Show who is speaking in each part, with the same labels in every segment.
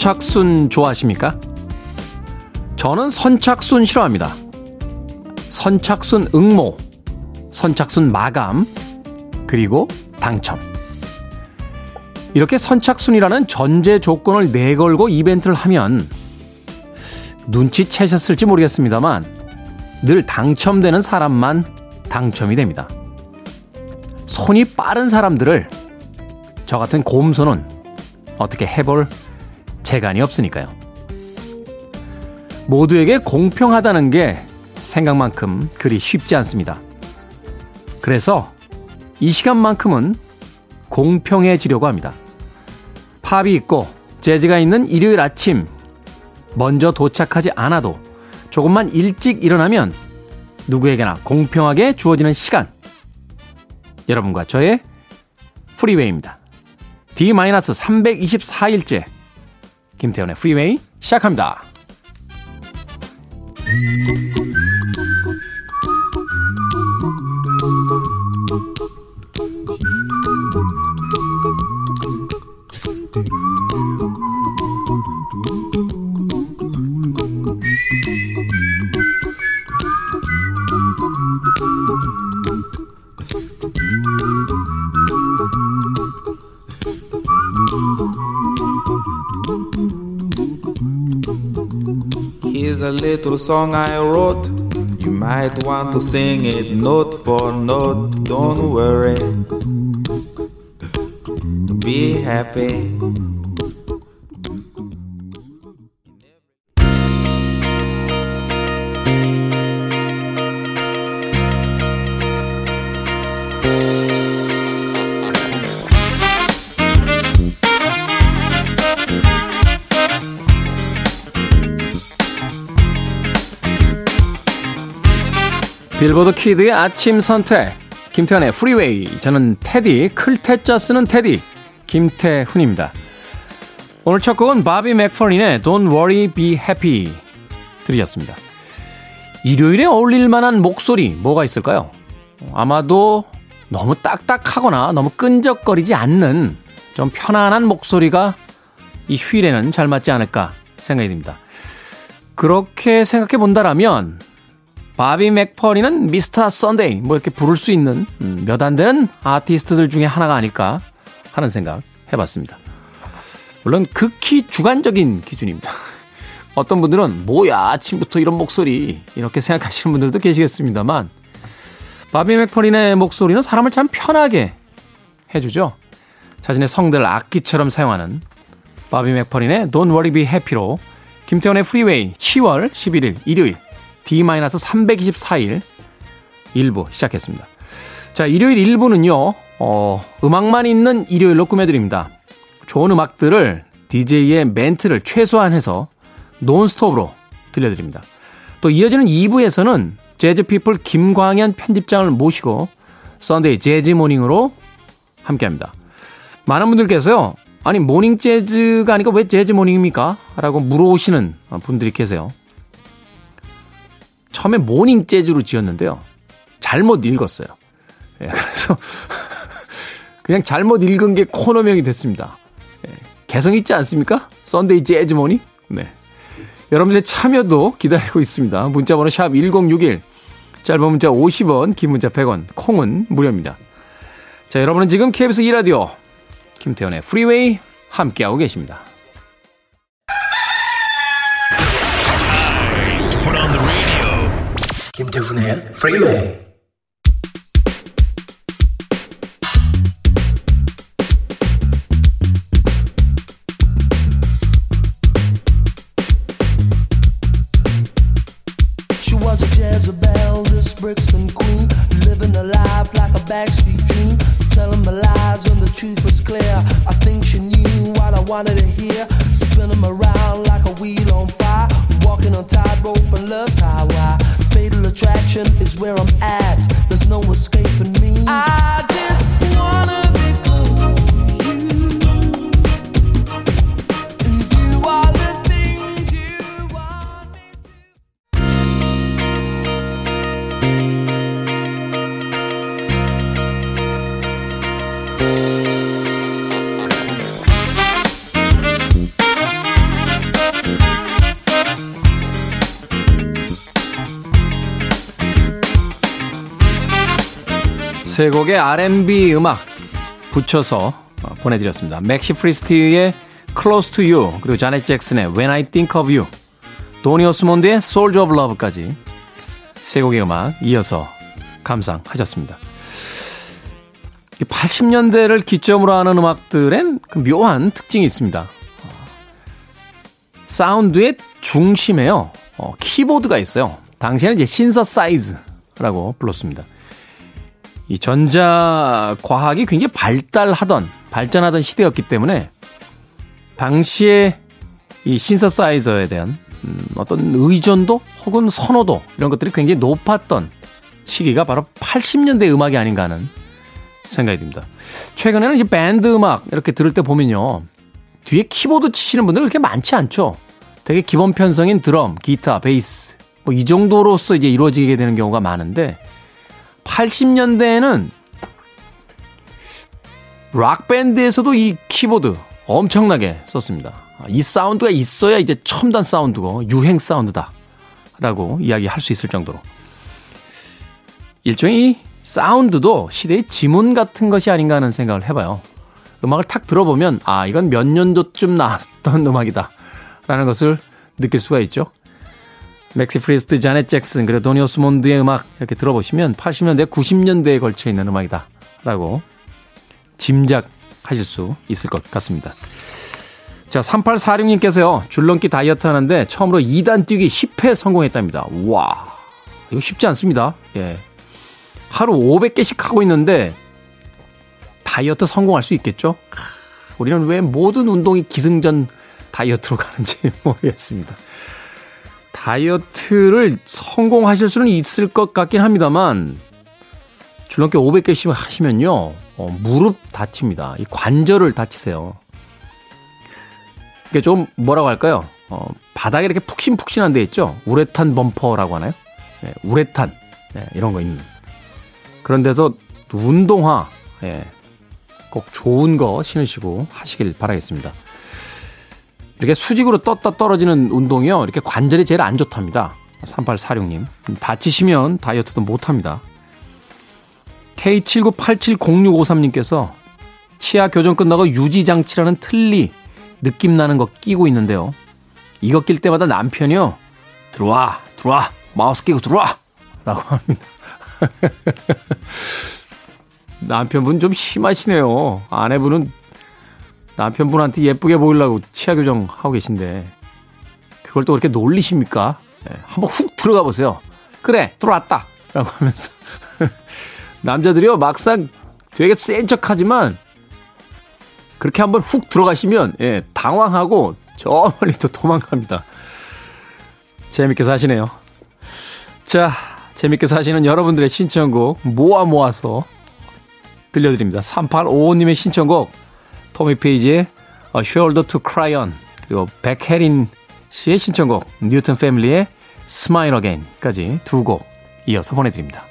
Speaker 1: 선착순 좋아하십니까? 저는 선착순 싫어합니다. 선착순 응모, 선착순 마감, 그리고 당첨. 이렇게 선착순이라는 전제 조건을 내걸고 이벤트를 하면 눈치채셨을지 모르겠습니다만 늘 당첨되는 사람만 당첨이 됩니다. 손이 빠른 사람들을 저 같은 곰손은 어떻게 해볼 재간이 없으니까요. 모두에게 공평하다는 게 생각만큼 그리 쉽지 않습니다. 그래서 이 시간만큼은 공평해지려고 합니다. 팝이 있고 재즈가 있는 일요일 아침 먼저 도착하지 않아도 조금만 일찍 일어나면 누구에게나 공평하게 주어지는 시간. 여러분과 저의 프리웨이입니다. D-324일째 김태현의 프리웨이 시작합니다.
Speaker 2: A little song I wrote. You might want to sing it note for note. Don't worry. Be happy.
Speaker 1: 빌보드 키드의 아침 선택 김태훈의 프리웨이 저는 태디 클 태자 쓰는 태디 김태훈입니다. 오늘 첫 곡은 바비 맥퍼린의 Don't Worry Be Happy 들으셨습니다. 일요일에 어울릴 만한 목소리 뭐가 있을까요? 아마도 너무 딱딱하거나 너무 끈적거리지 않는 좀 편안한 목소리가 이 휴일에는 잘 맞지 않을까 생각이 듭니다. 그렇게 생각해 본다라면 바비 맥퍼린은 Mr. Sunday 뭐 이렇게 부를 수 있는 음, 몇안 되는 아티스트들 중에 하나가 아닐까 하는 생각 해봤습니다. 물론 극히 주관적인 기준입니다. 어떤 분들은 뭐야 아침부터 이런 목소리 이렇게 생각하시는 분들도 계시겠습니다만 바비 맥퍼린의 목소리는 사람을 참 편하게 해주죠. 자신의 성대를 악기처럼 사용하는 바비 맥퍼린의 Don't Worry Be Happy로 김태훈의 프리웨이 10월 11일 일요일 D-324일 1부 시작했습니다. 자, 일요일 1부는요, 어, 음악만 있는 일요일로 꾸며드립니다. 좋은 음악들을 DJ의 멘트를 최소화해서 논스톱으로 들려드립니다. 또 이어지는 2부에서는 재즈피플 김광현 편집장을 모시고 Sunday 재즈 morning으로 함께 합니다. 많은 분들께서요, 아니, morning 재즈가 아니고 왜 재즈 morning입니까? 라고 물어오시는 분들이 계세요. 처음에 morning 재즈로 지었는데요. 잘못 읽었어요. 예, 그래서 그냥 잘못 읽은 게 코너명이 됐습니다. 예, 개성 있지 않습니까? Sunday 재즈 morning? 네. 여러분들의 참여도 기다리고 있습니다. 문자번호 샵 1061. 짧은 문자 50원, 긴 문자 100원, 콩은 무료입니다. 자, 여러분은 지금 KBS 2라디오 김태현의 프리웨이 함께하고 계십니다.
Speaker 3: 김태훈
Speaker 1: 세 곡의 R&B 음악 붙여서 어, 보내드렸습니다. 맥시 프리스트의 Close to You 그리고 자넷 잭슨의 When I Think of You 도니 오스몬드의 Soldier of Love까지 세 곡의 음악 이어서 감상하셨습니다. 80년대를 기점으로 하는 음악들엔 그 묘한 특징이 있습니다. 사운드의 중심에요. 어, 키보드가 있어요. 당시에는 이제 신서사이저라고 불렀습니다. 이 전자 과학이 굉장히 발달하던 발전하던 시대였기 때문에 당시에 이 신서사이저에 대한 음, 어떤 의존도 혹은 선호도 이런 것들이 굉장히 높았던 시기가 바로 80년대 음악이 아닌가 하는 생각이 듭니다. 최근에는 이제 밴드 음악 이렇게 들을 때 보면요. 뒤에 키보드 치시는 분들 그렇게 많지 않죠. 되게 기본 편성인 드럼, 기타, 베이스 뭐 이 정도로서 이제 이루어지게 되는 경우가 많은데 80년대에는 락 밴드에서도 이 키보드 엄청나게 썼습니다. 이 사운드가 있어야 이제 첨단 사운드고 유행 사운드다. 라고 이야기할 수 있을 정도로. 일종의 사운드도 시대의 지문 같은 것이 아닌가 하는 생각을 해봐요. 음악을 탁 들어보면, 아, 이건 몇 년도쯤 나왔던 음악이다. 라는 것을 느낄 수가 있죠. 맥시 프리스트, 자넷 잭슨, 그리고 도니 오스몬드의 음악 이렇게 들어보시면 80년대, 90년대에 걸쳐 있는 음악이다. 라고 짐작하실 수 있을 것 같습니다. 자, 3846님께서요, 줄넘기 다이어트 하는데 처음으로 2단 뛰기 10회 성공했답니다. 와, 이거 쉽지 않습니다. 예. 하루 500개씩 하고 있는데 다이어트 성공할 수 있겠죠? 우리는 왜 모든 운동이 기승전 다이어트로 가는지 모르겠습니다. 다이어트를 성공하실 수는 있을 것 같긴 합니다만 줄넘기 500개씩 하시면요 어, 무릎 다칩니다. 이 관절을 다치세요. 이게 좀 뭐라고 할까요? 어, 바닥에 이렇게 푹신푹신한 데 있죠. 우레탄 범퍼라고 하나요? 네, 우레탄 네, 이런 거 있는 그런 데서 운동화 예, 꼭 좋은 거 신으시고 하시길 바라겠습니다. 이렇게 수직으로 떴다 떨어지는 운동이요. 이렇게 관절이 제일 안 좋답니다. 3846님. 다치시면 다이어트도 못합니다. K79870653님께서 치아 교정 끝나고 유지장치라는 틀니 느낌 나는 거 끼고 있는데요. 이거 낄 때마다 남편이요. 들어와, 들어와, 마우스 끼고 들어와! 라고 합니다. 남편분 좀 심하시네요. 아내분은 남편분한테 예쁘게 보이려고 치아 교정 하고 계신데 그걸 또 그렇게 놀리십니까? 네, 한번 훅 들어가 보세요. 그래 들어왔다 라고 하면서 남자들이요 막상 되게 센 척하지만 그렇게 한번 훅 들어가시면 예, 당황하고 저 멀리 또 도망갑니다. 재밌게 사시네요. 자, 재밌게 사시는 여러분들의 신청곡 모아 모아서 들려드립니다. 3855님의 신청곡 토미 페이지의 A Shoulder to Cry On 그리고 백혜린 씨의 신청곡 뉴턴 패밀리의 Smile Again까지 두 곡 이어서 보내드립니다.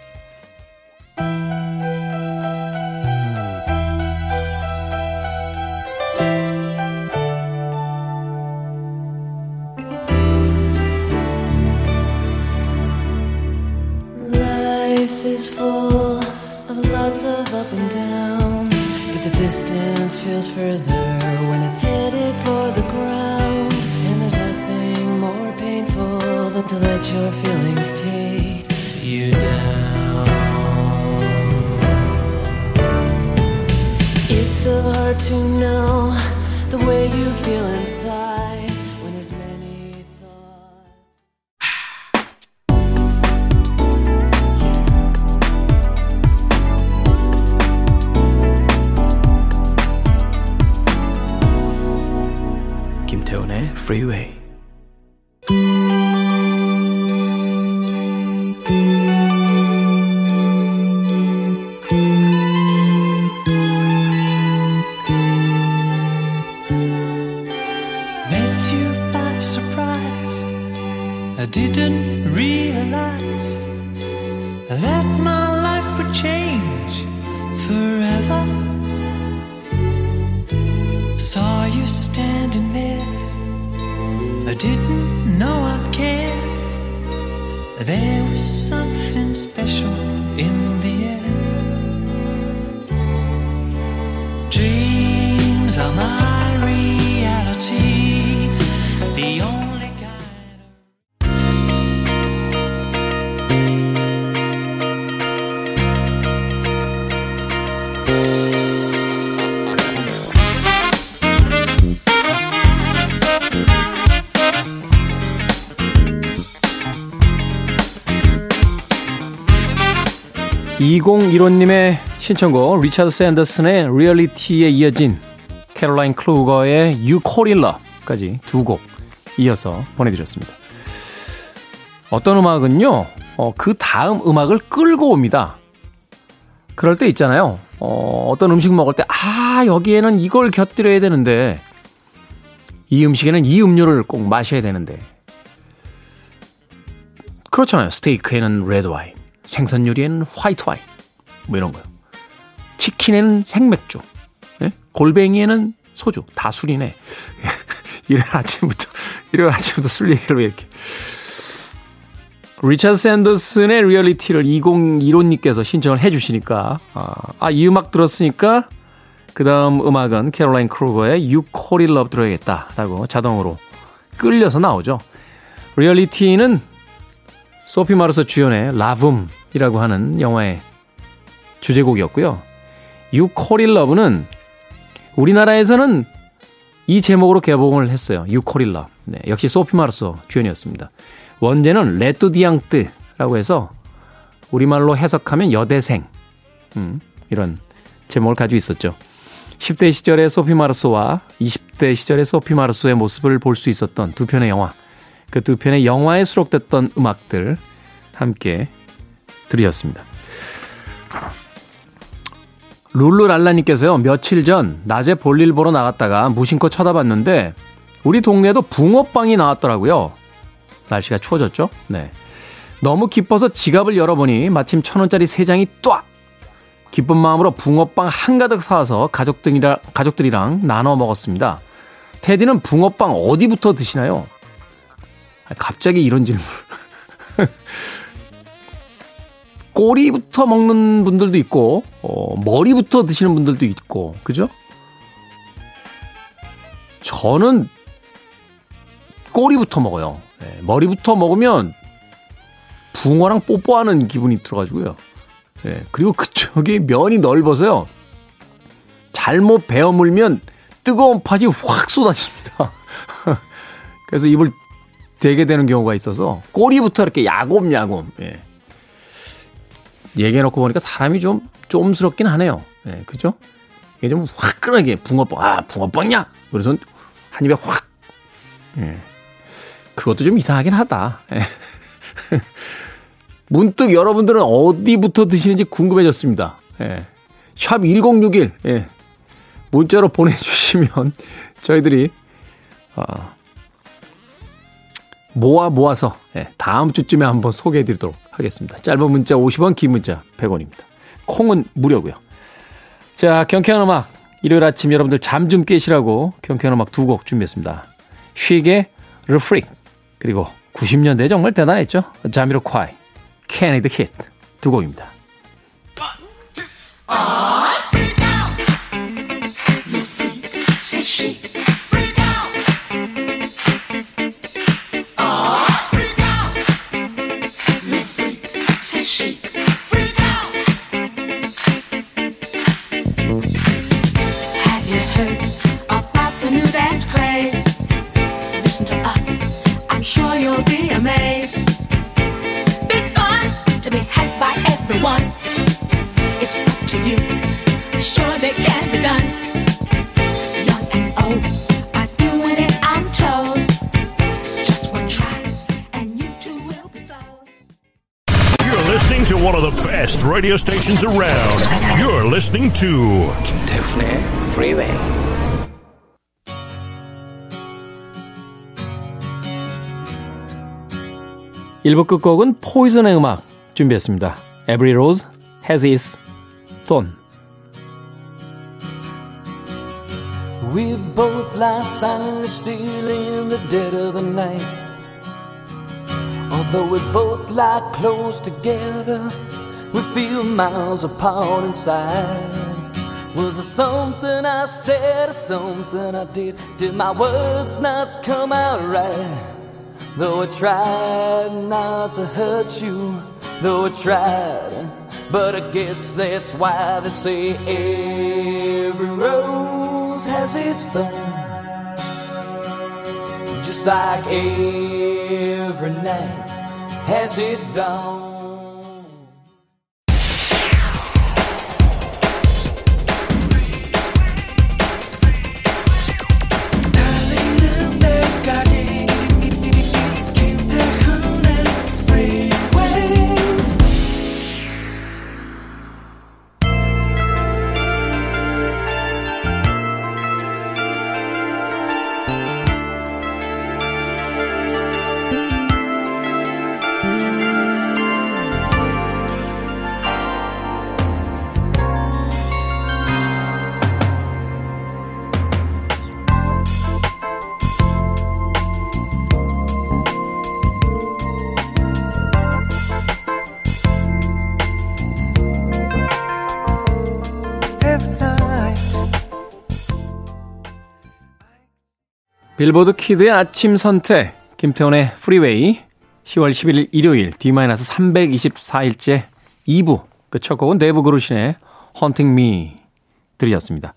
Speaker 1: Further when it's headed for the ground. And there's nothing more painful than to let your feelings take you down. It's so hard to know the way you feel inside.
Speaker 3: Kim Tae Freeway.
Speaker 1: 2015님의 신청곡 리차드 샌더슨의 리얼리티에 이어진 캐롤라인 크루거의 You Call It Love까지 두 곡 이어서 보내드렸습니다. 어떤 음악은요, 어, 그 다음 음악을 끌고 옵니다. 그럴 때 있잖아요. 어, 어떤 음식 먹을 때, 아, 여기에는 이걸 곁들여야 되는데, 이 음식에는 이 음료를 꼭 마셔야 되는데. 그렇잖아요. 스테이크에는 레드 와인, 생선 요리에는 화이트 와인, 뭐 이런 거요. 치킨에는 생맥주, 네? 골뱅이에는 소주, 다 술이네. 일요일 아침부터, 일요일 아침부터 술 얘기를 왜 이렇게. 리차드 샌더슨의 리얼리티를 2015님께서 신청을 해 주시니까 아, 이 음악 들었으니까 그 다음 음악은 캐롤라인 크루거의 You Call It Love 들어야겠다 라고 자동으로 끌려서 나오죠. 리얼리티는 소피 마르서 주연의 라붐이라고 하는 영화의 주제곡이었고요. You Call It Love는 우리나라에서는 이 제목으로 개봉을 했어요. You Call It Love. 네, 역시 소피 마르서 주연이었습니다. 원제는 레뚜디앙뜨라고 해서 우리말로 해석하면 여대생 음, 이런 제목을 가지고 있었죠. 10대 시절의 소피 마르소와 20대 시절의 소피 마르소의 모습을 볼 수 있었던 두 편의 영화 그 두 편의 영화에 수록됐던 음악들 함께 들으셨습니다. 룰루랄라님께서요 며칠 전 낮에 볼일 보러 나갔다가 무심코 쳐다봤는데 우리 동네에도 붕어빵이 나왔더라고요. 날씨가 추워졌죠? 네. 너무 기뻐서 지갑을 열어보니 마침 천 원짜리 세 장이 ጧ! 기쁜 마음으로 붕어빵 한가득 사와서 가족들이랑, 가족들이랑 나눠 먹었습니다. 테디는 붕어빵 어디부터 드시나요? 갑자기 이런 질문. 꼬리부터 먹는 분들도 있고, 어, 머리부터 드시는 분들도 있고, 그죠? 저는 꼬리부터 먹어요. 네, 머리부터 먹으면 붕어랑 뽀뽀하는 기분이 들어가지고요. 네, 그리고 그쪽이 면이 넓어서요. 잘못 베어 물면 뜨거운 팥이 확 쏟아집니다. 그래서 입을 대게 되는 경우가 있어서 꼬리부터 이렇게 야곱야곱. 예. 얘기해놓고 보니까 사람이 좀 좀스럽긴 하네요. 예, 그죠? 이게 좀 화끈하게 붕어빵, 아, 붕어빵이야! 그래서 한 입에 확. 예. 그것도 좀 이상하긴 하다. 예. 문득 여러분들은 어디부터 드시는지 궁금해졌습니다. 예. 샵 1061, 예. 문자로 보내주시면 저희들이, 어, 모아 모아서, 예. 다음 주쯤에 한번 소개해 드리도록 하겠습니다. 짧은 문자 50원, 긴 문자 100원입니다. 콩은 무료고요. 자, 경쾌한 음악. 일요일 아침 여러분들 잠 좀 깨시라고 경쾌한 음악 두 곡 준비했습니다. Chic의 Le Freak. 그리고 90년대 정말 대단했죠. 자미로콰이, Canned Heat 두 곡입니다.
Speaker 4: radio stations around. You're listening to
Speaker 1: 김태훈의 Freeway. 일부 끝곡은 포이즌의 음악 준비했습니다. Every rose has its thorn. We both lie silently still in the dead of the night. Although we both lie close together. We feel miles apart inside. Was it something I said or something I did? Did my words not come out right? Though I tried not to hurt you, though I tried, but I guess that's why they say every rose has its thorn. Just like every night has its dawn. 빌보드 키드의 아침 선택, 김태훈의 프리웨이, 10월 11일 일요일, D-324일째 2부, 그첫 곡은 데이브 그루신의 Haunting Me 들이었습니다.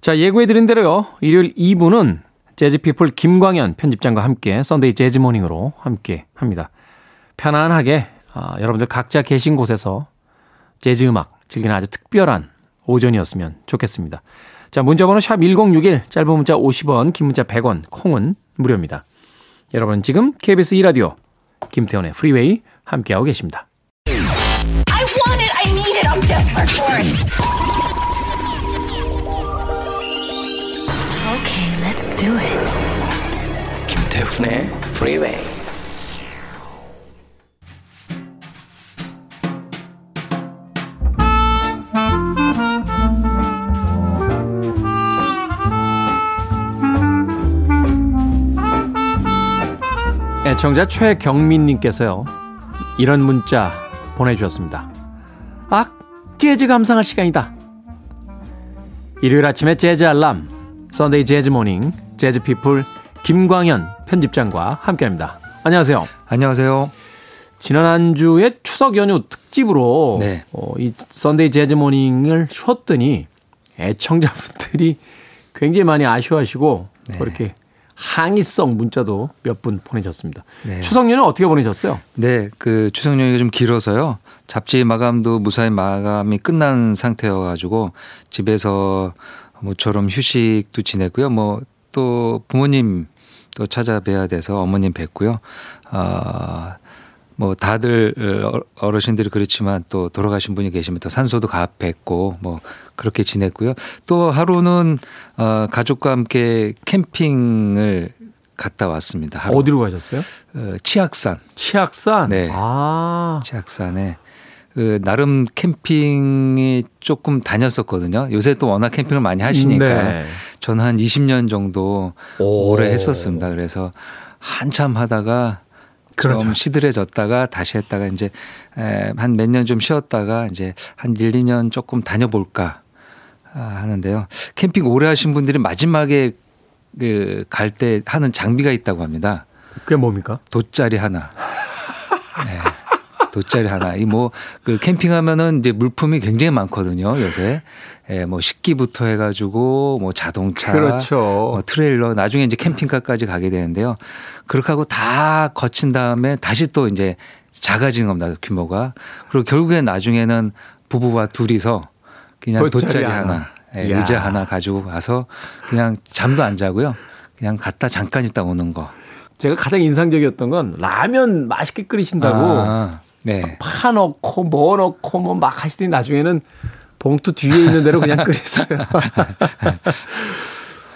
Speaker 1: 자, 예고해드린 대로요, 일요일 2부는 재즈피플 김광현 편집장과 함께 Sunday 재즈 Morning으로 함께 합니다. 편안하게, 아, 여러분들 각자 계신 곳에서 재즈 음악 즐기는 아주 특별한 오전이었으면 좋겠습니다. 자, 문자번호 샵 1061, 짧은 문자 50원, 긴 문자 100원, 콩은 무료입니다. 여러분 지금 KBS 2라디오 김태훈의 프리웨이 함께하고 계십니다.
Speaker 5: I want it. I need it. I'm desperate for it.
Speaker 6: Okay, let's do it.
Speaker 7: 김태훈의 프리웨이
Speaker 1: 애청자 최경민님께서요. 이런 문자 보내주셨습니다. 아, 재즈 감상할 시간이다. 일요일 아침에 재즈 알람, Sunday 재즈 Morning, 재즈 피플 김광현 편집장과 함께합니다. 안녕하세요.
Speaker 8: 안녕하세요.
Speaker 1: 지난 한 주에 추석 연휴 특집으로
Speaker 8: 네.
Speaker 1: 어, 이 Sunday 재즈 Morning을 쉬었더니 애청자분들이 굉장히 많이 아쉬워하시고
Speaker 8: 네.
Speaker 1: 그렇게 항의성 문자도 몇 분 보내셨습니다.
Speaker 8: 네.
Speaker 1: 추석 연휴 어떻게 보내셨어요?
Speaker 8: 네, 그 추석 연휴가 좀 길어서요. 잡지 마감도 무사히 마감이 끝난 상태여가지고 집에서 모처럼 휴식도 지냈고요. 뭐 또 부모님 또 찾아뵈야 돼서 어머님 뵙고요. 아, 뭐 다들 어, 어르신들이 그렇지만 또 돌아가신 분이 계시면 또 산소도 가 뵙고 뭐 그렇게 지냈고요. 또 하루는 어, 가족과 함께 캠핑을 갔다 왔습니다. 하루.
Speaker 1: 어디로 가셨어요?
Speaker 8: 어, 치악산.
Speaker 1: 치악산.
Speaker 8: 네.
Speaker 1: 아,
Speaker 8: 치악산에 그 나름 캠핑이 조금 다녔었거든요. 요새 또 워낙 캠핑을 많이 하시니까
Speaker 1: 네.
Speaker 8: 저는 한 20년 정도
Speaker 1: 오.
Speaker 8: 오래 했었습니다. 그래서 한참 하다가 좀
Speaker 1: 그렇죠.
Speaker 8: 시들해졌다가 다시 했다가 이제 한 몇 년 좀 쉬었다가 이제 한 1, 2년 조금 다녀볼까 아, 하는데요. 캠핑 오래 하신 분들이 마지막에 그 갈 때 하는 장비가 있다고 합니다.
Speaker 1: 그게 뭡니까?
Speaker 8: 돗자리 하나. 네. 돗자리 하나. 이 뭐 그 캠핑하면은 이제 물품이 굉장히 많거든요. 요새. 예, 뭐 식기부터 해가지고 뭐 자동차,
Speaker 1: 그렇죠.
Speaker 8: 뭐 트레일러, 나중에 이제 캠핑카까지 가게 되는데요. 그렇게 하고 다 거친 다음에 다시 또 이제 작아지는 겁니다. 규모가. 그리고 결국에 나중에는 부부와 둘이서 그냥
Speaker 1: 돗자리
Speaker 8: 돗자리,
Speaker 1: 하나.
Speaker 8: 하나, 예. 의자 하나 가지고 가서 그냥 잠도 안 자고요. 그냥 갔다 잠깐 있다 오는 거.
Speaker 1: 제가 가장 인상적이었던 건 라면 맛있게 끓이신다고
Speaker 8: 아, 네.
Speaker 1: 파 넣고 뭐 넣고 뭐 막 하시더니 나중에는 봉투 뒤에 있는 대로 그냥 끓이세요.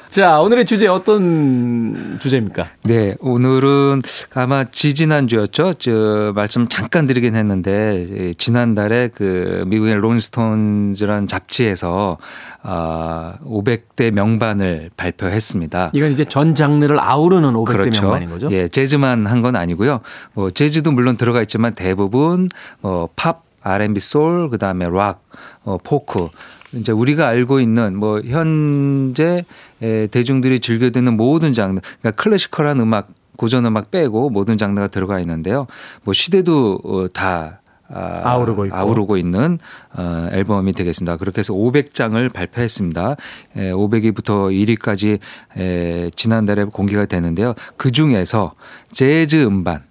Speaker 1: 자, 오늘의 주제 어떤 주제입니까?
Speaker 8: 네, 오늘은 아마 지지난주였죠. 저 말씀 잠깐 드리긴 했는데 예, 지난달에 그 미국의 론스톤즈라는 잡지에서 아 500대 명반을 발표했습니다.
Speaker 1: 이건 이제 전 장르를 아우르는 500대 명반인 거죠?
Speaker 8: 예, 재즈만 한 건 아니고요. 뭐 재즈도 물론 들어가 있지만 대부분 뭐 팝, R&B, 소울, 그다음에 락, 어, 포크 이제 우리가 알고 있는 뭐 현재 에, 대중들이 즐겨 듣는 모든 장르, 그러니까 클래시컬한 음악, 고전 음악 빼고 모든 장르가 들어가 있는데요. 뭐 시대도 어, 다 아,
Speaker 1: 아우르고 있고.
Speaker 8: 아우르고 있는 어, 앨범이 되겠습니다. 그렇게 해서 500장을 발표했습니다. 에, 500위부터 1위까지 에, 지난달에 공개가 되는데요. 그 중에서 재즈 음반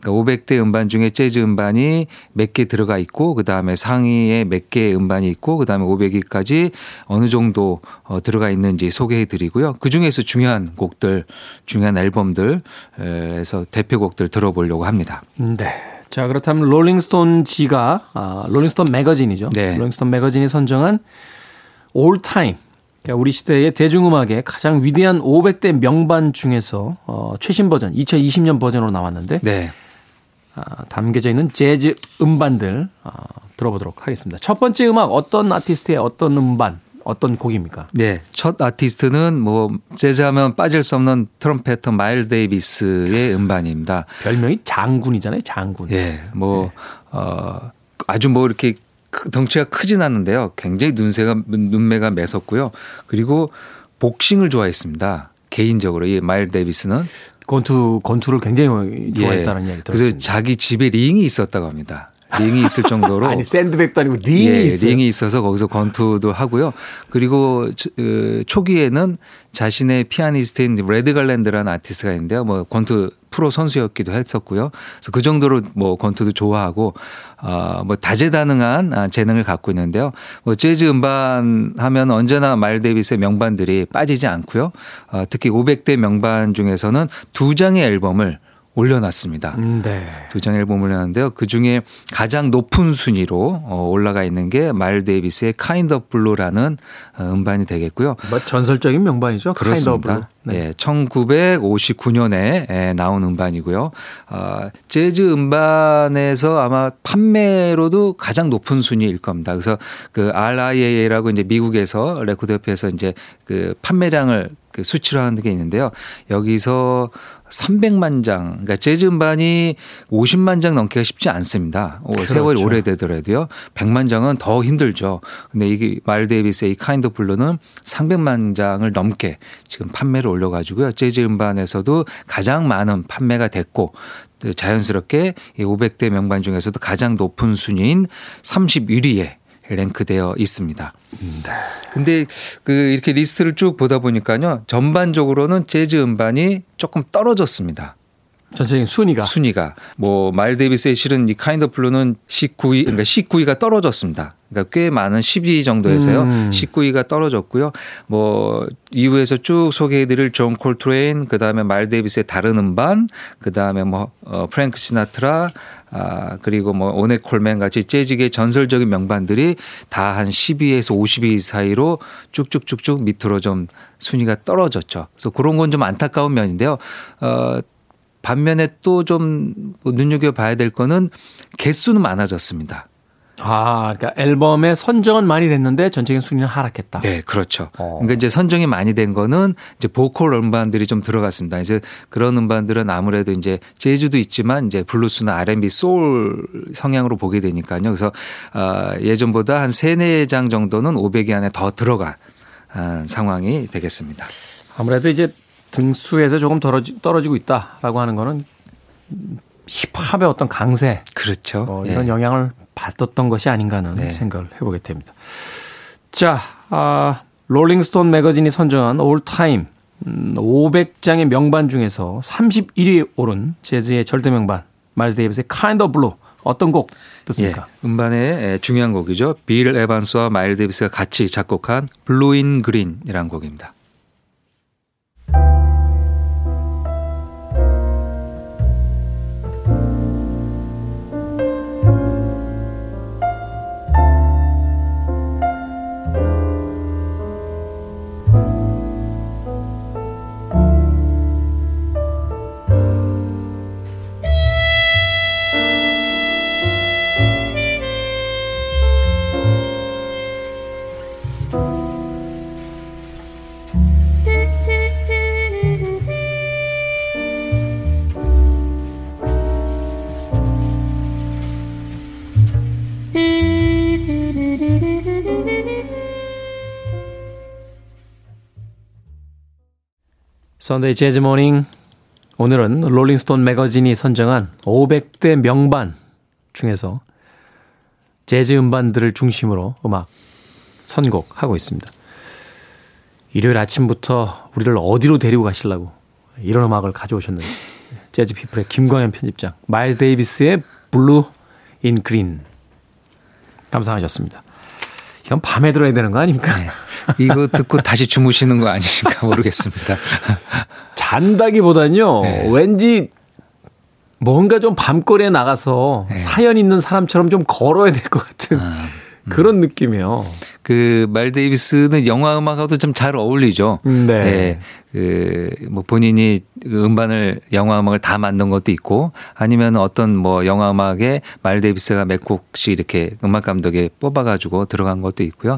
Speaker 8: 그러니까 500대 음반 중에 재즈 음반이 몇 개 들어가 있고 그 다음에 상위에 몇개 음반이 있고 그 다음에 500위까지 어느 정도 어, 들어가 있는지 소개해 드리고요. 그 중에서 중요한 곡들, 중요한 앨범들에서 대표곡들 들어보려고 합니다.
Speaker 1: 네. 자, 그렇다면 롤링스톤 지가 아, 롤링스톤 매거진이죠.
Speaker 8: 네.
Speaker 1: 롤링스톤 매거진이 선정한 all-time 그러니까 우리 시대의 대중음악의 가장 위대한 500대 명반 중에서 어, 최신 버전 2020년 버전으로 나왔는데
Speaker 8: 네.
Speaker 1: 아, 담겨져 있는 재즈 음반들 아, 들어보도록 하겠습니다. 첫 번째 음악 어떤 아티스트의 어떤 음반 어떤 곡입니까?
Speaker 8: 네. 첫 아티스트는 뭐 재즈하면 빠질 수 없는 trumpeter 마일 데이비스의 음반입니다.
Speaker 1: 별명이 장군이잖아요. 장군.
Speaker 8: 예, 뭐, 어, 아주 뭐 이렇게 크- 덩치가 크진 않는데요. 굉장히 눈새가, 눈매가 매섭고요. 그리고 복싱을 좋아했습니다. 개인적으로 이 마일 데이비스는
Speaker 1: 권투 권투를 굉장히 좋아했다는
Speaker 8: 예.
Speaker 1: 얘기
Speaker 8: 그래서
Speaker 1: 들었습니다.
Speaker 8: 자기 집에 링이 있었다고 합니다. 링이 있을 정도로
Speaker 1: 아니 샌드백도 아니고 링이
Speaker 8: 예,
Speaker 1: 있어요.
Speaker 8: 링이 있어서 거기서 권투도 하고요. 그리고 초- 어, 초기에는 자신의 피아니스트인 레드 갈랜드라는 아티스트가 있는데요. 뭐 권투 프로 선수였기도 했었고요. 그래서 그 정도로 뭐 권투도 좋아하고 어뭐 다재다능한 아, 재능을 갖고 있는데요. 뭐 재즈 음반 하면 언제나 마일 데이비스의 명반들이 빠지지 않고요. 어, 특히 500대 명반 중에서는 두 장의 앨범을 올려놨습니다.
Speaker 1: 음, 네.
Speaker 8: 두장 앨범을 올렸는데요. 그 중에 가장 높은 순위로 어, 올라가 있는 게 마일 데이비스의 Kind of Blue라는 어, 음반이 되겠고요.
Speaker 1: 뭐 전설적인 명반이죠.
Speaker 8: 그렇습니다.
Speaker 1: 네.
Speaker 8: 예, 1959년에 나온 음반이고요. 어, 재즈 음반에서 아마 판매로도 가장 높은 순위일 겁니다. 그래서 그 RIAA라고 이제 미국에서 레코드 협회에서 이제 그 판매량을 그 수치로 하는 게 있는데요. 여기서 300만 장, 그러니까 재즈 음반이 50만 장 넘기가 쉽지 않습니다. 어, 세월이
Speaker 1: 그렇죠.
Speaker 8: 오래되더라도요. 100만 장은 더 힘들죠. 근데 이게 마일 데이비스의 이 Kind of Blue는 300만 장을 넘게 지금 판매를 올려가지고요. 재즈 음반에서도 가장 많은 판매가 됐고 또 자연스럽게 이 500대 명반 중에서도 가장 높은 순위인 31위에 랭크되어 있습니다. 근데 그 이렇게 리스트를 쭉 보다 보니까요. 전반적으로는 재즈 음반이 조금 떨어졌습니다.
Speaker 1: 전체적인 순위가
Speaker 8: 순위가 뭐 마일 데이비스의 실은 이 Kind of Blue는 19위 그러니까 19위가 떨어졌습니다. 그러니까 꽤 많은 10위 정도에서요.
Speaker 1: 음.
Speaker 8: 19위가 떨어졌고요. 뭐 이후에서 쭉 소개해드릴 존 콜트레인, 그 다음에 마일 데이비스의 다른 음반, 그 다음에 뭐 어, 프랭크 시나트라, 아 그리고 뭐 오네 콜맨 같이 재즈계 전설적인 명반들이 다 한 10위에서 50위 사이로 쭉쭉쭉쭉 밑으로 좀 순위가 떨어졌죠. 그래서 그런 건 좀 안타까운 면인데요. 어, 반면에 또 좀 눈여겨 봐야 될 거는 개수는 많아졌습니다.
Speaker 1: 아, 그러니까 앨범의 선정은 많이 됐는데 전체적인 순위는 하락했다.
Speaker 8: 네, 그렇죠.
Speaker 1: 어.
Speaker 8: 그러니까 이제 선정이 많이 된 거는 이제 보컬 음반들이 좀 들어갔습니다. 이제 그런 음반들은 아무래도 이제 재즈도 있지만 이제 블루스나 R&B, 소울 성향으로 보게 되니까요. 그래서 아, 예전보다 한 세네 장 정도는 500위 안에 더 들어간 아, 상황이 되겠습니다.
Speaker 1: 아무래도 이제 등수에서 조금 떨어지, 떨어지고 있다라고 하는 거는 힙합의 어떤 강세
Speaker 8: 그렇죠.
Speaker 1: 어,
Speaker 8: 예.
Speaker 1: 이런 영향을 받았던 것이 아닌가 하는
Speaker 8: 네.
Speaker 1: 생각을 해보게 됩니다. 자, 아, 롤링스톤 매거진이 선정한 all-time 음, 500장의 명반 중에서 31위에 오른 재즈의 절대 명반 마일스 데이비스의 Kind of Blue 어떤 곡 듣습니까?
Speaker 8: 예, 음반의 중요한 곡이죠. 빌 에반스와 마일스 데이비스가 같이 작곡한 Blue in Green이라는 곡입니다.
Speaker 1: 선데이 재즈 모닝 오늘은 롤링스톤 매거진이 선정한 500대 명반 중에서 재즈 음반들을 중심으로 음악 선곡하고 있습니다. 일요일 아침부터 우리를 어디로 데리고 가시려고 이런 음악을 가져오셨는지 재즈 피플의 김광현 편집장 마일스 데이비스의 Blue in Green 감상하셨습니다. 이건 밤에 들어야 되는 거 아닙니까?
Speaker 8: 네. 이거 듣고 다시 주무시는 거 아니신가 모르겠습니다.
Speaker 1: 잔다기보다는요,
Speaker 8: 네.
Speaker 1: 왠지 뭔가 좀 밤거리에 나가서
Speaker 8: 네.
Speaker 1: 사연 있는 사람처럼 좀 걸어야 될 것 같은
Speaker 8: 아,
Speaker 1: 그런 느낌이에요.
Speaker 8: 그말 데이비스는 영화 음악하고도 좀 잘 어울리죠.
Speaker 1: 네.
Speaker 8: 예, 그뭐 본인이 그 음반을 영화 음악을 다 만든 것도 있고 아니면 어떤 뭐 영화 음악에 말 데이비스가 몇 곡씩 이렇게 음악 감독에 뽑아 가지고 들어간 것도 있고요.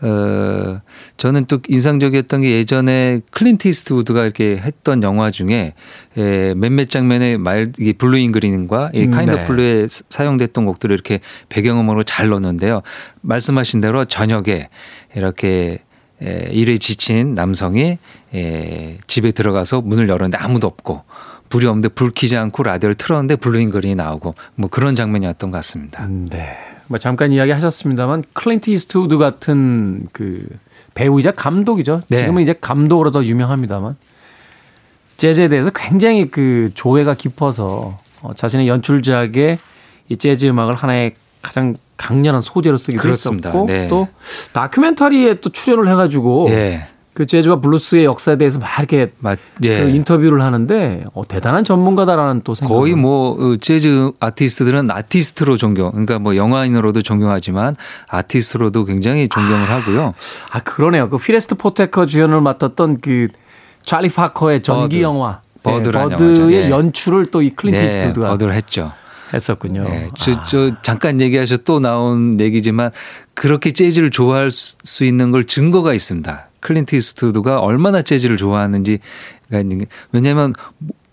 Speaker 8: 어 저는 또 인상적이었던 게 예전에 클린트 이스트우드가 이렇게 했던 영화 중에 예, 몇몇 장면에 말 이게 Blue in Green과 이
Speaker 1: 음,
Speaker 8: Kind
Speaker 1: 네.
Speaker 8: Blue에 사용됐던 곡들을 이렇게 배경음악으로 잘 넣었는데요. 말씀하신 대로 저녁에 이렇게 에, 일에 지친 남성이 에, 집에 들어가서 문을 열었는데 아무도 없고 불이 없는데 불 켜지 않고 라디오를 틀었는데 Blue in Green이 나오고 뭐 그런 장면이었던 것 같습니다.
Speaker 1: 음, 네. 뭐 잠깐 이야기 하셨습니다만 클린트 이스트우드 같은 그 배우이자 감독이죠.
Speaker 8: 네.
Speaker 1: 지금은 이제 감독으로 더 유명합니다만 재즈에 대해서 굉장히 그 조예가 깊어서 어, 자신의 연출작에 이 재즈 음악을 하나의 가장 강렬한 소재로 쓰기도
Speaker 8: 그렇습니다.
Speaker 1: 했었고
Speaker 8: 네.
Speaker 1: 또 다큐멘터리에 또 출연을 해가지고
Speaker 8: 예.
Speaker 1: 그 재즈와 블루스의 역사에 대해서 막 이렇게
Speaker 8: 맞, 예.
Speaker 1: 그 인터뷰를 하는데 어, 대단한 전문가다라는 또 생각.
Speaker 8: 거의 뭐 어, 재즈 아티스트들은 아티스트로 존경, 그러니까 뭐 영화인으로도 존경하지만 아티스트로도 굉장히 존경을 하고요.
Speaker 1: 아 그러네요. 그 포레스트 휘태커 주연을 맡았던 그 찰리 파커의 전기
Speaker 8: Bird.
Speaker 1: 영화
Speaker 8: Bird라는
Speaker 1: 네, Bird의.
Speaker 8: 네.
Speaker 1: 연출을 또 이 클린트
Speaker 8: 네,
Speaker 1: 이스트우드가
Speaker 8: 얻을 했죠.
Speaker 1: 했었군요.
Speaker 8: 네, 저, 저 잠깐 얘기하셔 또 나온 얘기지만 그렇게 재즈를 좋아할 수, 수 있는 걸 증거가 있습니다. 클린트 이스트우드가 얼마나 재즈를 좋아하는지 왜냐하면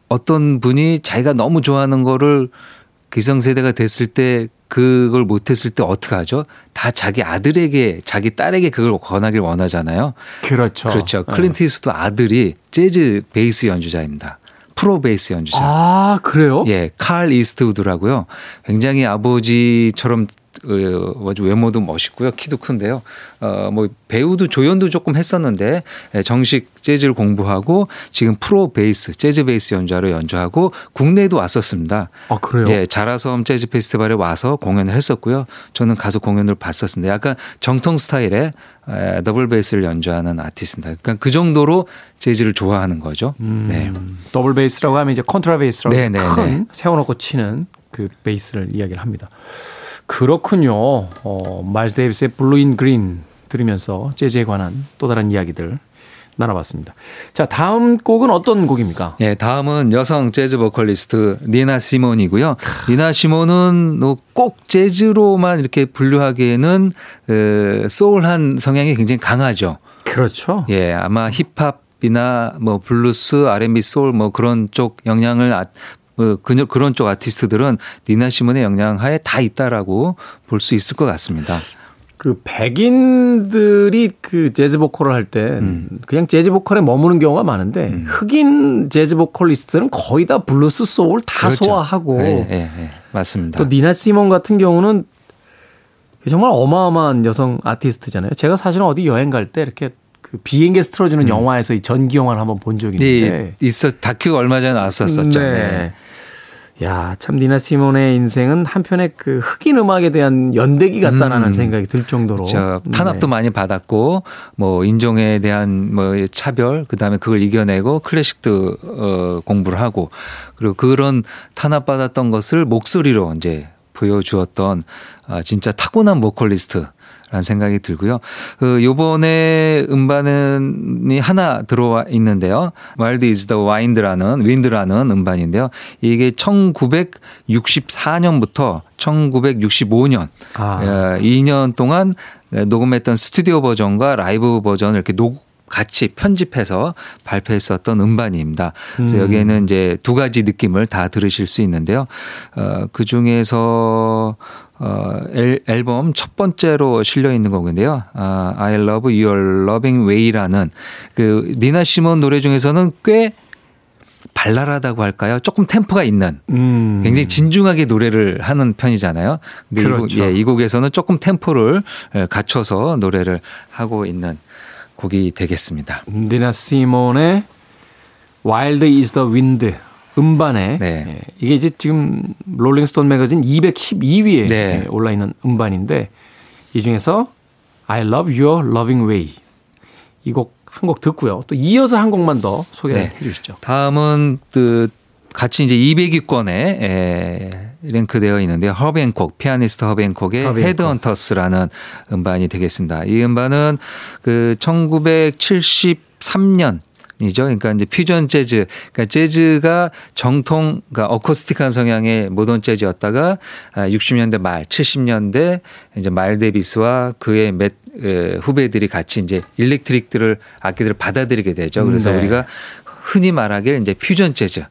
Speaker 8: 어떤 분이 자기가 너무 좋아하는 거를 기성세대가 됐을 때 그걸 못했을 때 어떻게 하죠? 다 자기 아들에게 자기 딸에게 그걸 권하길 원하잖아요.
Speaker 1: 그렇죠.
Speaker 8: 그렇죠.
Speaker 1: 네.
Speaker 8: 클린트 이스트우드 아들이 재즈 베이스 연주자입니다. 프로 베이스 연주자.
Speaker 1: 아 그래요?
Speaker 8: 예, 칼 이스트우드라고요. 굉장히 아버지처럼 어, 뭐지, 외모도 멋있고요. 키도 큰데요. 어, 뭐 배우도 조연도 조금 했었는데 예, 정식 재즈를 공부하고 지금 프로 베이스, 재즈 베이스 연주자로 연주하고 국내에도 왔었습니다.
Speaker 1: 아 그래요?
Speaker 8: 예, 자라섬 재즈 페스티벌에 와서 공연을 했었고요. 저는 가서 공연을 봤었습니다. 약간 정통 스타일의 에, 더블 베이스를 연주하는 아티스트입니다. 그러니까 그 정도로 재즈를 좋아하는 거죠. 네.
Speaker 1: 더블 베이스라고 하면 이제 컨트라 베이스라고
Speaker 8: 네, 네,
Speaker 1: 큰
Speaker 8: 네.
Speaker 1: 세워놓고 치는 그 베이스를 이야기를 합니다. 그렇군요. 어, 마일스 데이비스의 Blue in Green 들으면서 재즈에 관한 또 다른 이야기들 나눠봤습니다. 자 다음 곡은 어떤 곡입니까?
Speaker 8: 예, 다음은 여성 재즈 보컬리스트 니나 시몬이고요. 니나 시몬은 뭐 꼭 재즈로만 이렇게 분류하기에는 그 소울한 성향이 굉장히 강하죠.
Speaker 1: 그렇죠.
Speaker 8: 예, 아마 힙합이나 뭐 블루스, R&B 소울 뭐 그런 쪽 영향을 아, 뭐 그녀- 그런 쪽 아티스트들은 니나 시몬의 영향 하에 다 있다라고 볼 수 있을 것 같습니다.
Speaker 1: 그 백인들이 그 재즈 보컬을 할 때
Speaker 8: 음.
Speaker 1: 그냥 재즈 보컬에 머무는 경우가 많은데 흑인 재즈 보컬리스트는 거의 다 블루스 소울 다
Speaker 8: 그렇죠.
Speaker 1: 소화하고
Speaker 8: 예, 예, 예. 맞습니다.
Speaker 1: 또 니나 시몬 같은 경우는 정말 어마어마한 여성 아티스트잖아요. 제가 사실은 어디 여행 갈 때 이렇게 그 비행기에서 틀어주는 영화에서 이 전기 영화를 한번 본 적이 있는데
Speaker 8: 음. 예, 있어 다큐 얼마 전에 나왔었었죠. 네.
Speaker 1: 야, 참 니나 시몬의 인생은 한편의 그 흑인 음악에 대한 연대기 같다라는
Speaker 8: 음.
Speaker 1: 생각이 들 정도로
Speaker 8: 저 탄압도
Speaker 1: 네.
Speaker 8: 많이 받았고 뭐 인종에 대한 뭐 차별 그다음에 그걸 이겨내고 클래식도 어 공부를 하고 그리고 그런 탄압받았던 것을 목소리로 이제 보여주었던 아 진짜 타고난 보컬리스트 라는 생각이 들고요. 그 요번에 음반이 하나 들어와 있는데요. Wild is the Wind라는 윈드라는 음반인데요. 이게 1964년부터 1965년
Speaker 1: 아.
Speaker 8: 2년 동안 녹음했던 스튜디오 버전과 라이브 버전을 이렇게 녹 같이 편집해서 발표했었던 음반입니다. 그래서
Speaker 1: 음.
Speaker 8: 여기에는 이제 두 가지 느낌을 다 들으실 수 있는데요. 어, 그 중에서 어, 앨, 앨범 첫 번째로 실려 있는 곡인데요. 아, I Love Your Loving Way라는 그 니나 시몬 노래 중에서는 꽤 발랄하다고 할까요? 조금 템포가 있는
Speaker 1: 음.
Speaker 8: 굉장히 진중하게 노래를 하는 편이잖아요.
Speaker 1: 그렇죠.
Speaker 8: 예, 이 곡에서는 조금 템포를 예, 갖춰서 노래를 하고 있는 곡이 되겠습니다.
Speaker 1: 니나 시몬의 Wild is the Wind 음반에
Speaker 8: 네.
Speaker 1: 예, 이게 이제 지금 롤링스톤 매거진 212위에
Speaker 8: 네.
Speaker 1: 올라 있는 음반인데 이 중에서 I Love Your Loving Way 이 곡 한 곡 듣고요. 또 이어서 한 곡만 더 소개해
Speaker 8: 네.
Speaker 1: 주시죠.
Speaker 8: 다음은 그 같이 이제 200위권에 에, 랭크되어 있는데요. 허벤콕 피아니스트 허벤콕의
Speaker 1: 허벤콕.
Speaker 8: 헤드헌터스라는 음반이 되겠습니다. 이 음반은 그 1973년 이죠. 그러니까 이제 퓨전 재즈, 그러니까 재즈가 정통, 그러니까 어쿠스틱한 성향의 모던 재즈였다가 60년대 말, 70년대 이제 마일 데비스와 그의 몇 에, 후배들이 같이 이제 일렉트릭들을 악기들을 받아들이게 되죠. 그래서
Speaker 1: 네.
Speaker 8: 우리가 흔히 말하길 이제 퓨전 재즈.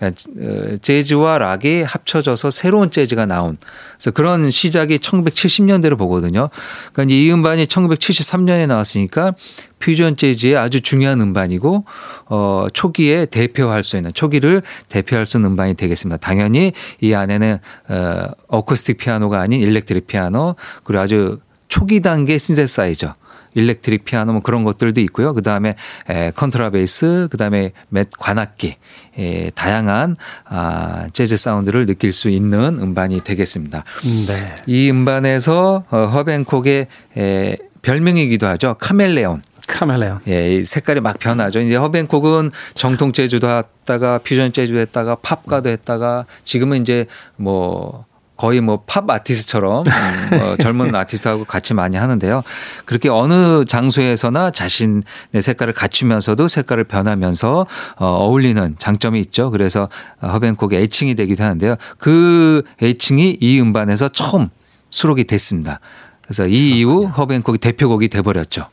Speaker 8: 그러니까 어, 재즈와 락이 합쳐져서 새로운 재즈가 나온 그래서 그런 시작이 1970년대로 보거든요. 그러니까 이 음반이 1973년에 나왔으니까 퓨전 재즈의 아주 중요한 음반이고 어 초기에 대표할 수 있는 초기를 대표할 수 있는 음반이 되겠습니다. 당연히 이 안에는 어 어쿠스틱 피아노가 아닌 electric 피아노 그리고 아주 초기 단계 신세사이저 electric 피아노 뭐 그런 것들도 있고요. 그 다음에 에 컨트라베이스, 그 다음에 맷 관악기 에 다양한 아 재즈 사운드를 느낄 수 있는 음반이 되겠습니다.
Speaker 1: 네.
Speaker 8: 이 음반에서 어 허벤콕의 에 별명이기도 하죠. 카멜레온.
Speaker 1: 카멜레온.
Speaker 8: 예, 이 색깔이 막 변하죠. 이제 허벤콕은 정통 재즈도 했다가 퓨전 재즈도 했다가 팝가도 했다가 지금은 이제 뭐 거의 뭐 팝 아티스트처럼 음, 어, 젊은 아티스트하고 같이 많이 하는데요. 그렇게 어느 장소에서나 자신의 색깔을 갖추면서도 색깔을 변하면서 어, 어울리는 장점이 있죠. 그래서 허비 행콕의 애칭이 되기도 하는데요. 그 애칭이 이 음반에서 처음 수록이 됐습니다. 그래서 이 이후 허비 행콕이 대표곡이 돼버렸죠.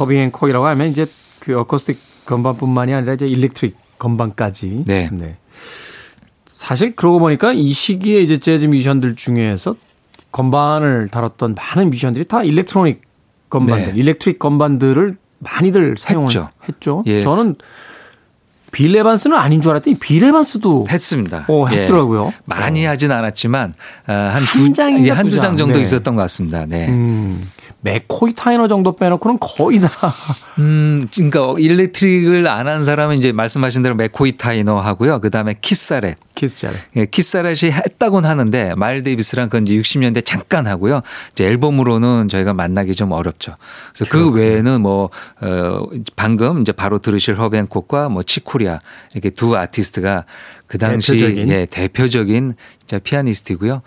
Speaker 1: 허비 행콕이라고 하면 이제 그 어쿠스틱 건반뿐만이 아니라 이제 electric 건반까지.
Speaker 8: 네.
Speaker 1: 사실 그러고 보니까 이 시기에 이제 재즈 뮤지션들 중에서 건반을 다뤘던 많은 뮤지션들이 다 electronic 건반들,
Speaker 8: 네.
Speaker 1: electric 건반들을 많이들 사용을
Speaker 8: 했죠.
Speaker 1: 했죠.
Speaker 8: 예.
Speaker 1: 저는 빌 에반스는 아닌 줄 알았더니 빌 에반스도
Speaker 8: 했습니다.
Speaker 1: 어,
Speaker 8: 예.
Speaker 1: 했더라고요.
Speaker 8: 많이 하진 않았지만 어,
Speaker 1: 한
Speaker 8: 한두 예, 한두 두장
Speaker 1: 장.
Speaker 8: 정도
Speaker 1: 네.
Speaker 8: 있었던 것 같습니다. 네.
Speaker 1: 음, 맥코이 타이너 정도 빼놓고는 거의 다
Speaker 8: 음, 그러니까 electric을 안 한 사람은 이제 말씀하신 대로 맥코이 타이너 하고요. 그 다음에 키스 자렛.
Speaker 1: 키스 자렛.
Speaker 8: 예, 키스 자렛이 했다곤 하는데 마일스 데이비스랑 그건 이제 60년대 잠깐 하고요. 이제 앨범으로는 저희가 만나기 좀 어렵죠. 그래서 그 외에는 뭐 어, 방금 이제 바로 들으실 허비 행콕과 뭐 칙 코리아 이렇게 두 아티스트가 그 당시
Speaker 1: 대표적인.
Speaker 8: 예, 대표적인 피아니스트고요.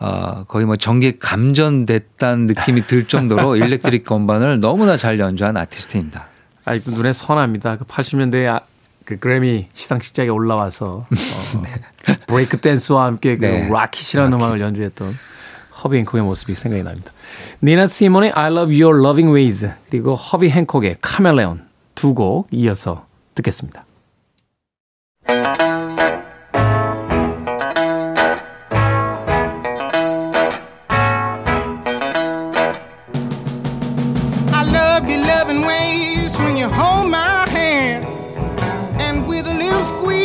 Speaker 8: 어, 거의 뭐 전기 감전됐다는 느낌이 들 정도로 electric 건반을 너무나 잘 연주한 아티스트입니다.
Speaker 1: 아직도 눈에 선합니다. 그 80년대에 아, 그 그래미 시상식장에 올라와서 어, 브레이크 댄스와 함께 그
Speaker 8: 네.
Speaker 1: Rockit이라는 음악을 연주했던 허비 행콕의 모습이 생각이 납니다. 니나 시몬의 I Love Your Loving Ways 그리고 허비 행콕의 카멜레온 두 곡 이어서 듣겠습니다.
Speaker 9: Squeeze,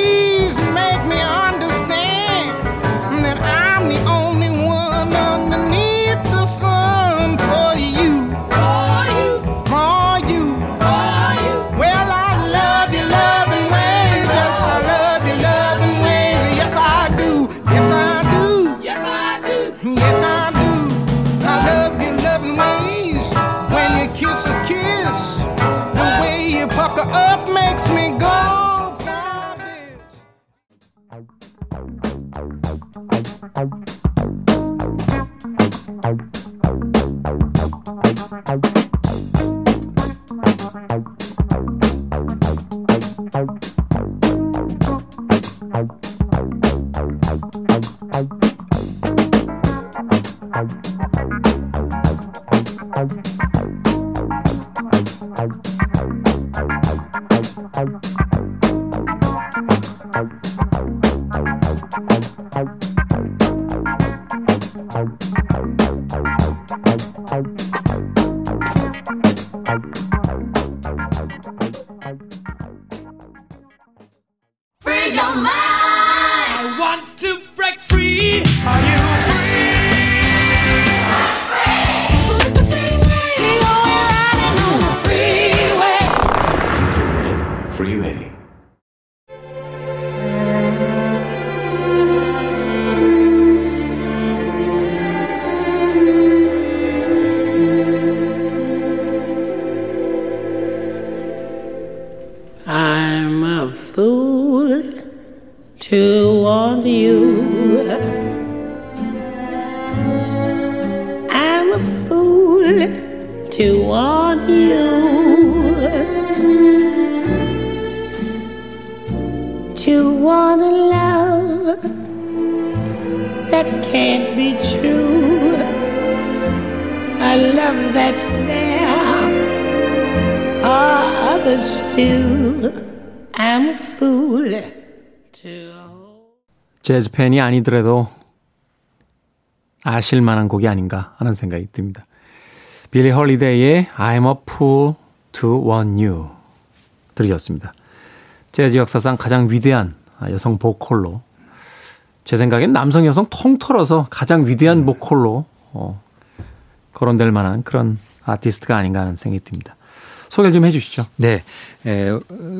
Speaker 1: 재즈 팬이 아니더라도 아실 만한 곡이 아닌가 하는 생각이 듭니다. 빌리 홀리데이의 I'm a fool to want you 들으셨습니다. 재즈 역사상 가장 위대한 여성 보컬로 제 생각엔 남성 여성 통틀어서 가장 위대한 보컬로 어, 거론될 만한 그런 아티스트가 아닌가 하는 생각이 듭니다. 소개를 좀 해 주시죠.
Speaker 8: 네. 에,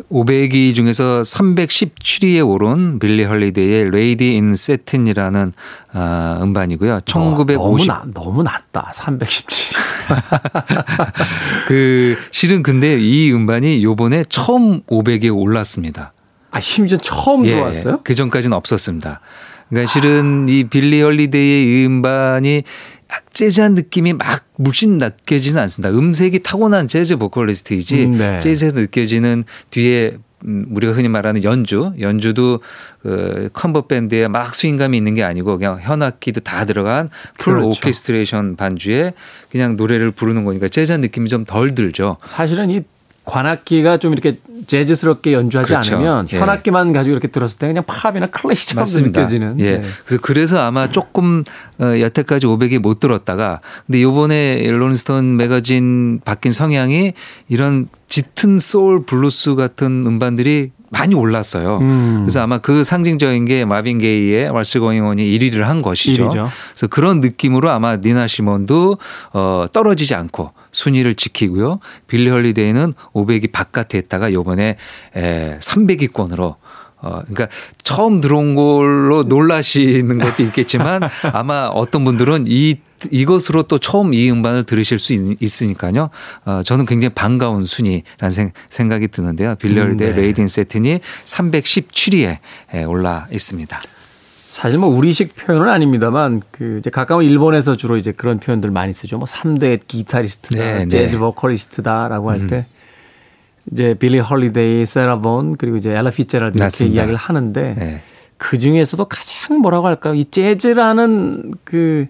Speaker 8: 500위 중에서 317위에 오른 빌리 헐리데이의 Lady in Satin이라는 아, 음반이고요. 1950
Speaker 1: 너무, 나, 너무 낮다. 317.
Speaker 8: 그 실은 근데 이 음반이 요번에 처음 500위에 올랐습니다.
Speaker 1: 아, 심지어 처음
Speaker 8: 예,
Speaker 1: 들어왔어요?
Speaker 8: 그 전까지는 없었습니다. 그러니까 실은 이 빌리 헐리데이의 이 음반이 재즈한 느낌이 막 물씬 느껴지는 않습니다. 음색이 타고난 재즈 보컬리스트이지
Speaker 1: 음, 네.
Speaker 8: 재즈에서 느껴지는 뒤에 음, 우리가 흔히 말하는 연주, 연주도 그 콤보 밴드에 막 스윙감이 있는 게 아니고 그냥 현악기도 다 들어간 full
Speaker 1: 그렇죠.
Speaker 8: 오케스트레이션 반주에 그냥 노래를 부르는 거니까 재즈한 느낌이 좀 덜 들죠.
Speaker 1: 사실은 이 관악기가 좀 이렇게 재즈스럽게 연주하지
Speaker 8: 그렇죠.
Speaker 1: 않으면
Speaker 8: 예.
Speaker 1: 현악기만 가지고 이렇게 들었을 때 그냥 팝이나 클래식처럼
Speaker 8: 맞습니다.
Speaker 1: 느껴지는.
Speaker 8: 예.
Speaker 1: 네.
Speaker 8: 그래서 그래서 아마 조금 어, 여태까지 500위 못 들었다가 근데 요번에 Rolling Stone magazine 바뀐 성향이 이런 짙은 소울 블루스 같은 음반들이 많이 올랐어요.
Speaker 1: 음.
Speaker 8: 그래서 아마 그 상징적인 게 마빈 게이의 What's Going On이 1위를 한 것이죠.
Speaker 1: 1위죠.
Speaker 8: 그래서 그런 느낌으로 아마 니나 시몬도 어, 떨어지지 않고 순위를 지키고요. 빌리 헐리데이는 500위 바깥에 있다가 요번에 에, 300위권으로 어, 그러니까 처음 들어온 걸로 놀라시는 것도 있겠지만 아마 어떤 분들은 이 이것으로 또 처음 이 음반을 들으실 수 있, 있으니까요. 어, 저는 굉장히 반가운 순위라는 생, 생각이 드는데요. 빌리 헐리데이
Speaker 1: 음, 네.
Speaker 8: Lady in Satin이 317위에 올라 있습니다.
Speaker 1: 사실 뭐 우리식 표현은 아닙니다만 그 이제 가까운 일본에서 주로 이제 그런 표현들 많이 쓰죠. 뭐 3대 기타리스트다,
Speaker 8: 네, 네.
Speaker 1: 재즈 보컬리스트다라고 할 때 이제 빌리 헐리데이, 세라 본 그리고 이제 엘라 피츠제럴드 이렇게
Speaker 8: 맞습니다.
Speaker 1: 이야기를 하는데
Speaker 8: 네.
Speaker 1: 그 중에서도 가장 뭐라고 할까요? 이 재즈라는 그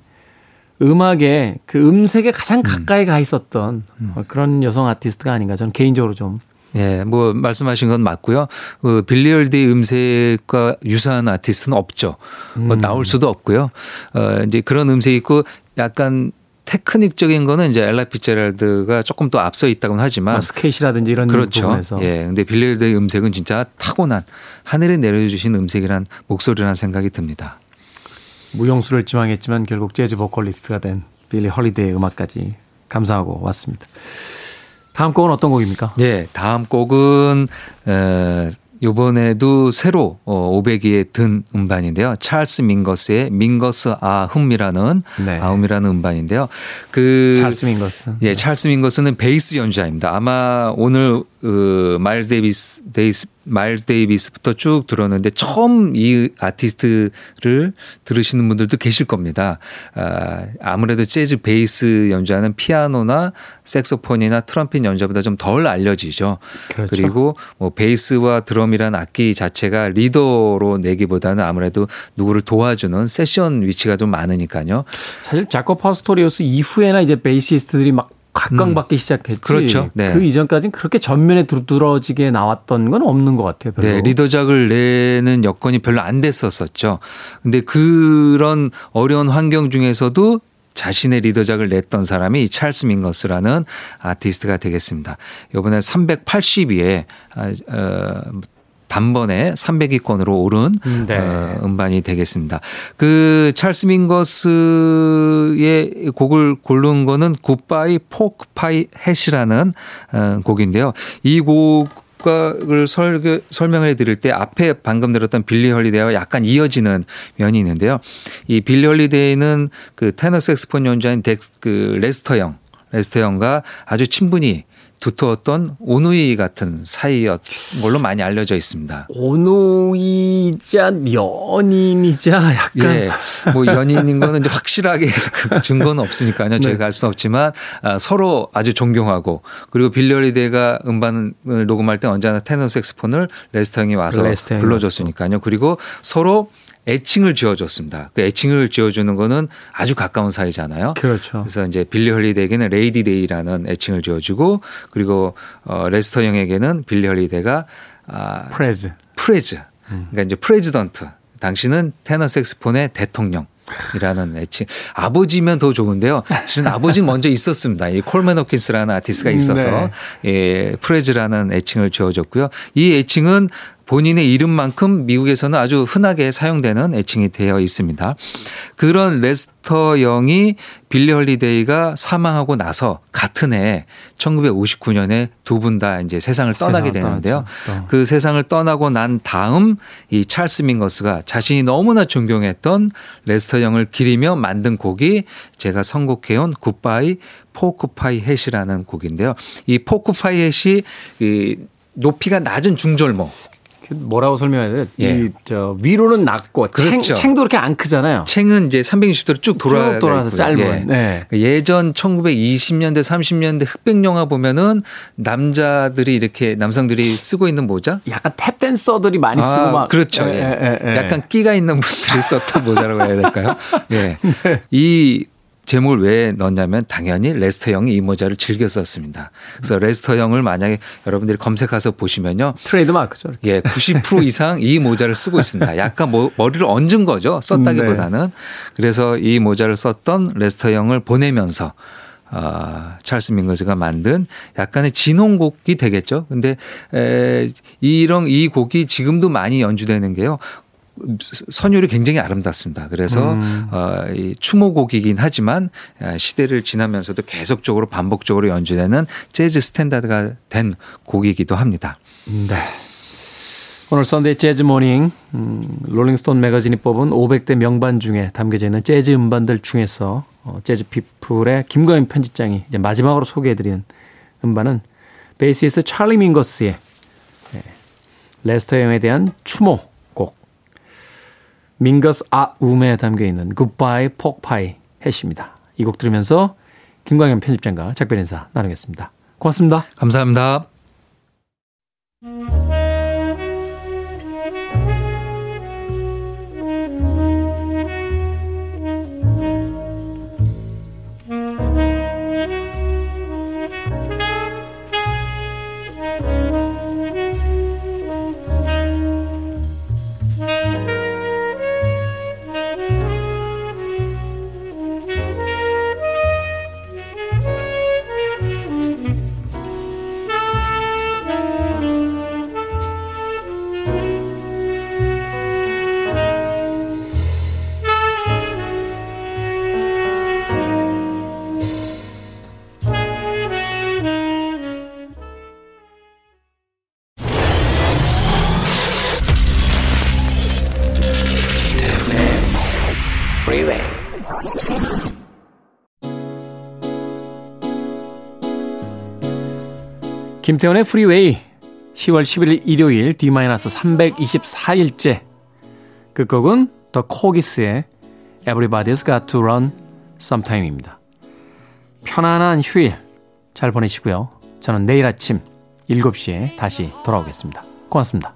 Speaker 1: 음악의 그 음색에 가장 가까이 가 있었던 어, 그런 여성 아티스트가 아닌가 저는 개인적으로 좀
Speaker 8: 예, 뭐 말씀하신 건 맞고요. 그 빌리 헐리데이 음색과 유사한 아티스트는 없죠. 뭐 나올 수도 없고요. 어 이제 그런 음색이 있고 약간 테크닉적인 거는 이제 엘라 피츠제럴드가 조금 더 앞서 있다고는 하지만
Speaker 1: 뭐 스캣이라든지 이런
Speaker 8: 그렇죠.
Speaker 1: 부분에서
Speaker 8: 예. 근데 빌리 헐리데이 음색은 진짜 타고난 하늘에 내려주신 음색이란 목소리라는 생각이 듭니다.
Speaker 1: 무용수를 지망했지만 결국 재즈 보컬리스트가 된 빌리 헐리데이의 음악까지 감상하고 왔습니다. 다음 곡은 어떤 곡입니까?
Speaker 8: 예, 다음 곡은 에, 요번에도 새로 어, 500위에 든 음반인데요. 찰스 민거스의 Mingus Ah Um이라는
Speaker 1: 네.
Speaker 8: Ah Um이라는 음반인데요. 그
Speaker 1: 찰스 민거스.
Speaker 8: 예, 찰스 민거스는 베이스 연주자입니다. 아마 오늘 그 마일스 데이비스 데이스 마일스 데이비스부터 쭉 들었는데 처음 이 아티스트를 들으시는 분들도 계실 겁니다. 아, 아무래도 재즈 베이스 연주하는 피아노나 색소폰이나 트럼펫 연주보다 좀 덜 알려지죠.
Speaker 1: 그렇죠.
Speaker 8: 그리고 뭐 베이스와 드럼이라는 악기 자체가 리더로 내기보다는 아무래도 누구를 도와주는 세션 위치가 좀 많으니까요.
Speaker 1: 사실 자코 파스토리우스 이후에나 이제 베이시스트들이 막 각광받기 시작했지.
Speaker 8: 그렇죠. 네.
Speaker 1: 그 이전까지는 그렇게 전면에 두드러지게 나왔던 건 없는 것 같아요. 별로.
Speaker 8: 네, 리더작을 내는 여건이 별로 안 됐었었죠. 근데 그런 어려운 환경 중에서도 자신의 리더작을 냈던 사람이 이 찰스 민거스라는 아티스트가 되겠습니다. 이번에 380위에 어, 단번에 300위권으로 오른
Speaker 1: 네.
Speaker 8: 어, 음반이 되겠습니다. 그 찰스 민거스의 곡을 고른 거는 Goodbye Pork Pie Hat이라는 어, 곡인데요. 이 곡 을 설교, 설명해 드릴 때 앞에 방금 들었던 빌리 헐리데이와 약간 이어지는 면이 있는데요. 이 빌리 헐리데이는 그 테너 색스폰 연주자인 덱, 그 레스터 영, 레스터 영과 아주 친분이 두터웠던 오누이 같은 사이였던 걸로 많이 알려져 있습니다.
Speaker 1: 오누이자 연인이자 약간
Speaker 8: 예, 뭐 연인인 거는 이제 확실하게 그 증거는 없으니까요. 저희가 알 수는 없지만 아, 서로 아주 존경하고 그리고 빌리 헐리데이가 음반을 녹음할 때 언제나 테너 색스폰을 레스터 영이 와서
Speaker 1: 레스터 영이
Speaker 8: 불러줬으니까요. 그리고 서로 애칭을 지어줬습니다. 그 애칭을 지어주는 거는 아주 가까운 사이잖아요.
Speaker 1: 그렇죠.
Speaker 8: 그래서 이제 빌리 헐리데이에게는 Lady Day라는 애칭을 지어주고 그리고 어, 레스터 영에게는 빌리 헐리데이가 아, Prez. Prez 그러니까 이제 President. 당신은 테너 색스폰의 대통령. 이라는 애칭. 아버지면 더 좋은데요. 실은 아버지는 먼저 있었습니다. 이 콜맨 호킨스라는 아티스트가 있어서
Speaker 1: 네.
Speaker 8: 예, 프레즈라는 애칭을 지어줬고요. 이 애칭은 본인의 이름만큼 미국에서는 아주 흔하게 사용되는 애칭이 되어 있습니다. 그런 레스터 영이 빌리 헐리데이가 사망하고 나서 같은 해 1959년에 두 분 다 이제 세상을 떠나게 되는데요. 그 세상을 떠나고 난 다음 이 찰스 민거스가 자신이 너무나 존경했던 레스터 영을 기리며 만든 곡이 제가 선곡해온 Goodbye Pork Pie Hat이라는 곡인데요. 이 pork pie hat이 이 높이가 낮은 중절모
Speaker 1: 그 뭐라고 설명해야 돼?
Speaker 8: 예.
Speaker 1: 이제 위로는 낮고
Speaker 8: 그렇죠.
Speaker 1: 챙, 챙도 그렇게 안 크잖아요.
Speaker 8: 챙은 이제 360도로 쭉 돌아
Speaker 1: 쭉 돌아서 짧은. 네.
Speaker 8: 예전 1920년대 30년대 흑백 영화 보면은 남자들이 이렇게 남성들이 쓰고 있는 모자
Speaker 1: 약간 탭 댄서들이 많이 쓰고
Speaker 8: 아,
Speaker 1: 막
Speaker 8: 그렇죠.
Speaker 1: 예,
Speaker 8: 예.
Speaker 1: 예, 예, 예.
Speaker 8: 약간 끼가 있는 분들이 썼던 모자라고 해야 될까요? 예.
Speaker 1: 네.
Speaker 8: 이 제목을 왜 넣었냐면 당연히 레스터 영이 이 모자를 즐겨 썼습니다. 그래서 레스터 영을 만약에 여러분들이 검색해서 보시면요.
Speaker 1: 트레이드 마크죠. 이렇게.
Speaker 8: 예, 90% 이상 이 모자를 쓰고 있습니다. 약간 뭐 머리에 얹은 거죠. 썼다기보다는. 그래서 이 모자를 썼던 레스터 영을 보내면서 아, 찰스 민거스가 만든 약간의 진혼곡이 되겠죠. 근데 에, 이런 이 곡이 지금도 많이 연주되는 게요. 선율이 굉장히 아름답습니다. 그래서
Speaker 1: 음.
Speaker 8: 어, 이 추모곡이긴 하지만 아, 시대를 지나면서도 계속적으로 반복적으로 연주되는 재즈 스탠다드가 된 곡이기도 합니다.
Speaker 1: 네. 오늘 Sunday Jazz Morning 음, 롤링스톤 매거진이 뽑은 500대 명반 중에 담겨져 있는 재즈 음반들 중에서 어, 재즈 피플의 김광현 편집장이 이제 마지막으로 소개해드리는 음반은 베이시스트 찰리 민거스의 네, 레스터 영에 대한 추모 곡 Mingus Ah Um에 담겨 있는 Goodbye Pork Pie Hat입니다. 이 곡 들으면서 김광현 편집장과 작별 인사 나누겠습니다. 고맙습니다.
Speaker 8: 감사합니다.
Speaker 1: 김태원의 프리웨이 10월 11일 일요일 D-324일째 끝곡은 The Korgis의 Everybody's Got to Learn Sometime입니다. 편안한 휴일 잘 보내시고요. 저는 내일 아침 7시에 다시 돌아오겠습니다. 고맙습니다.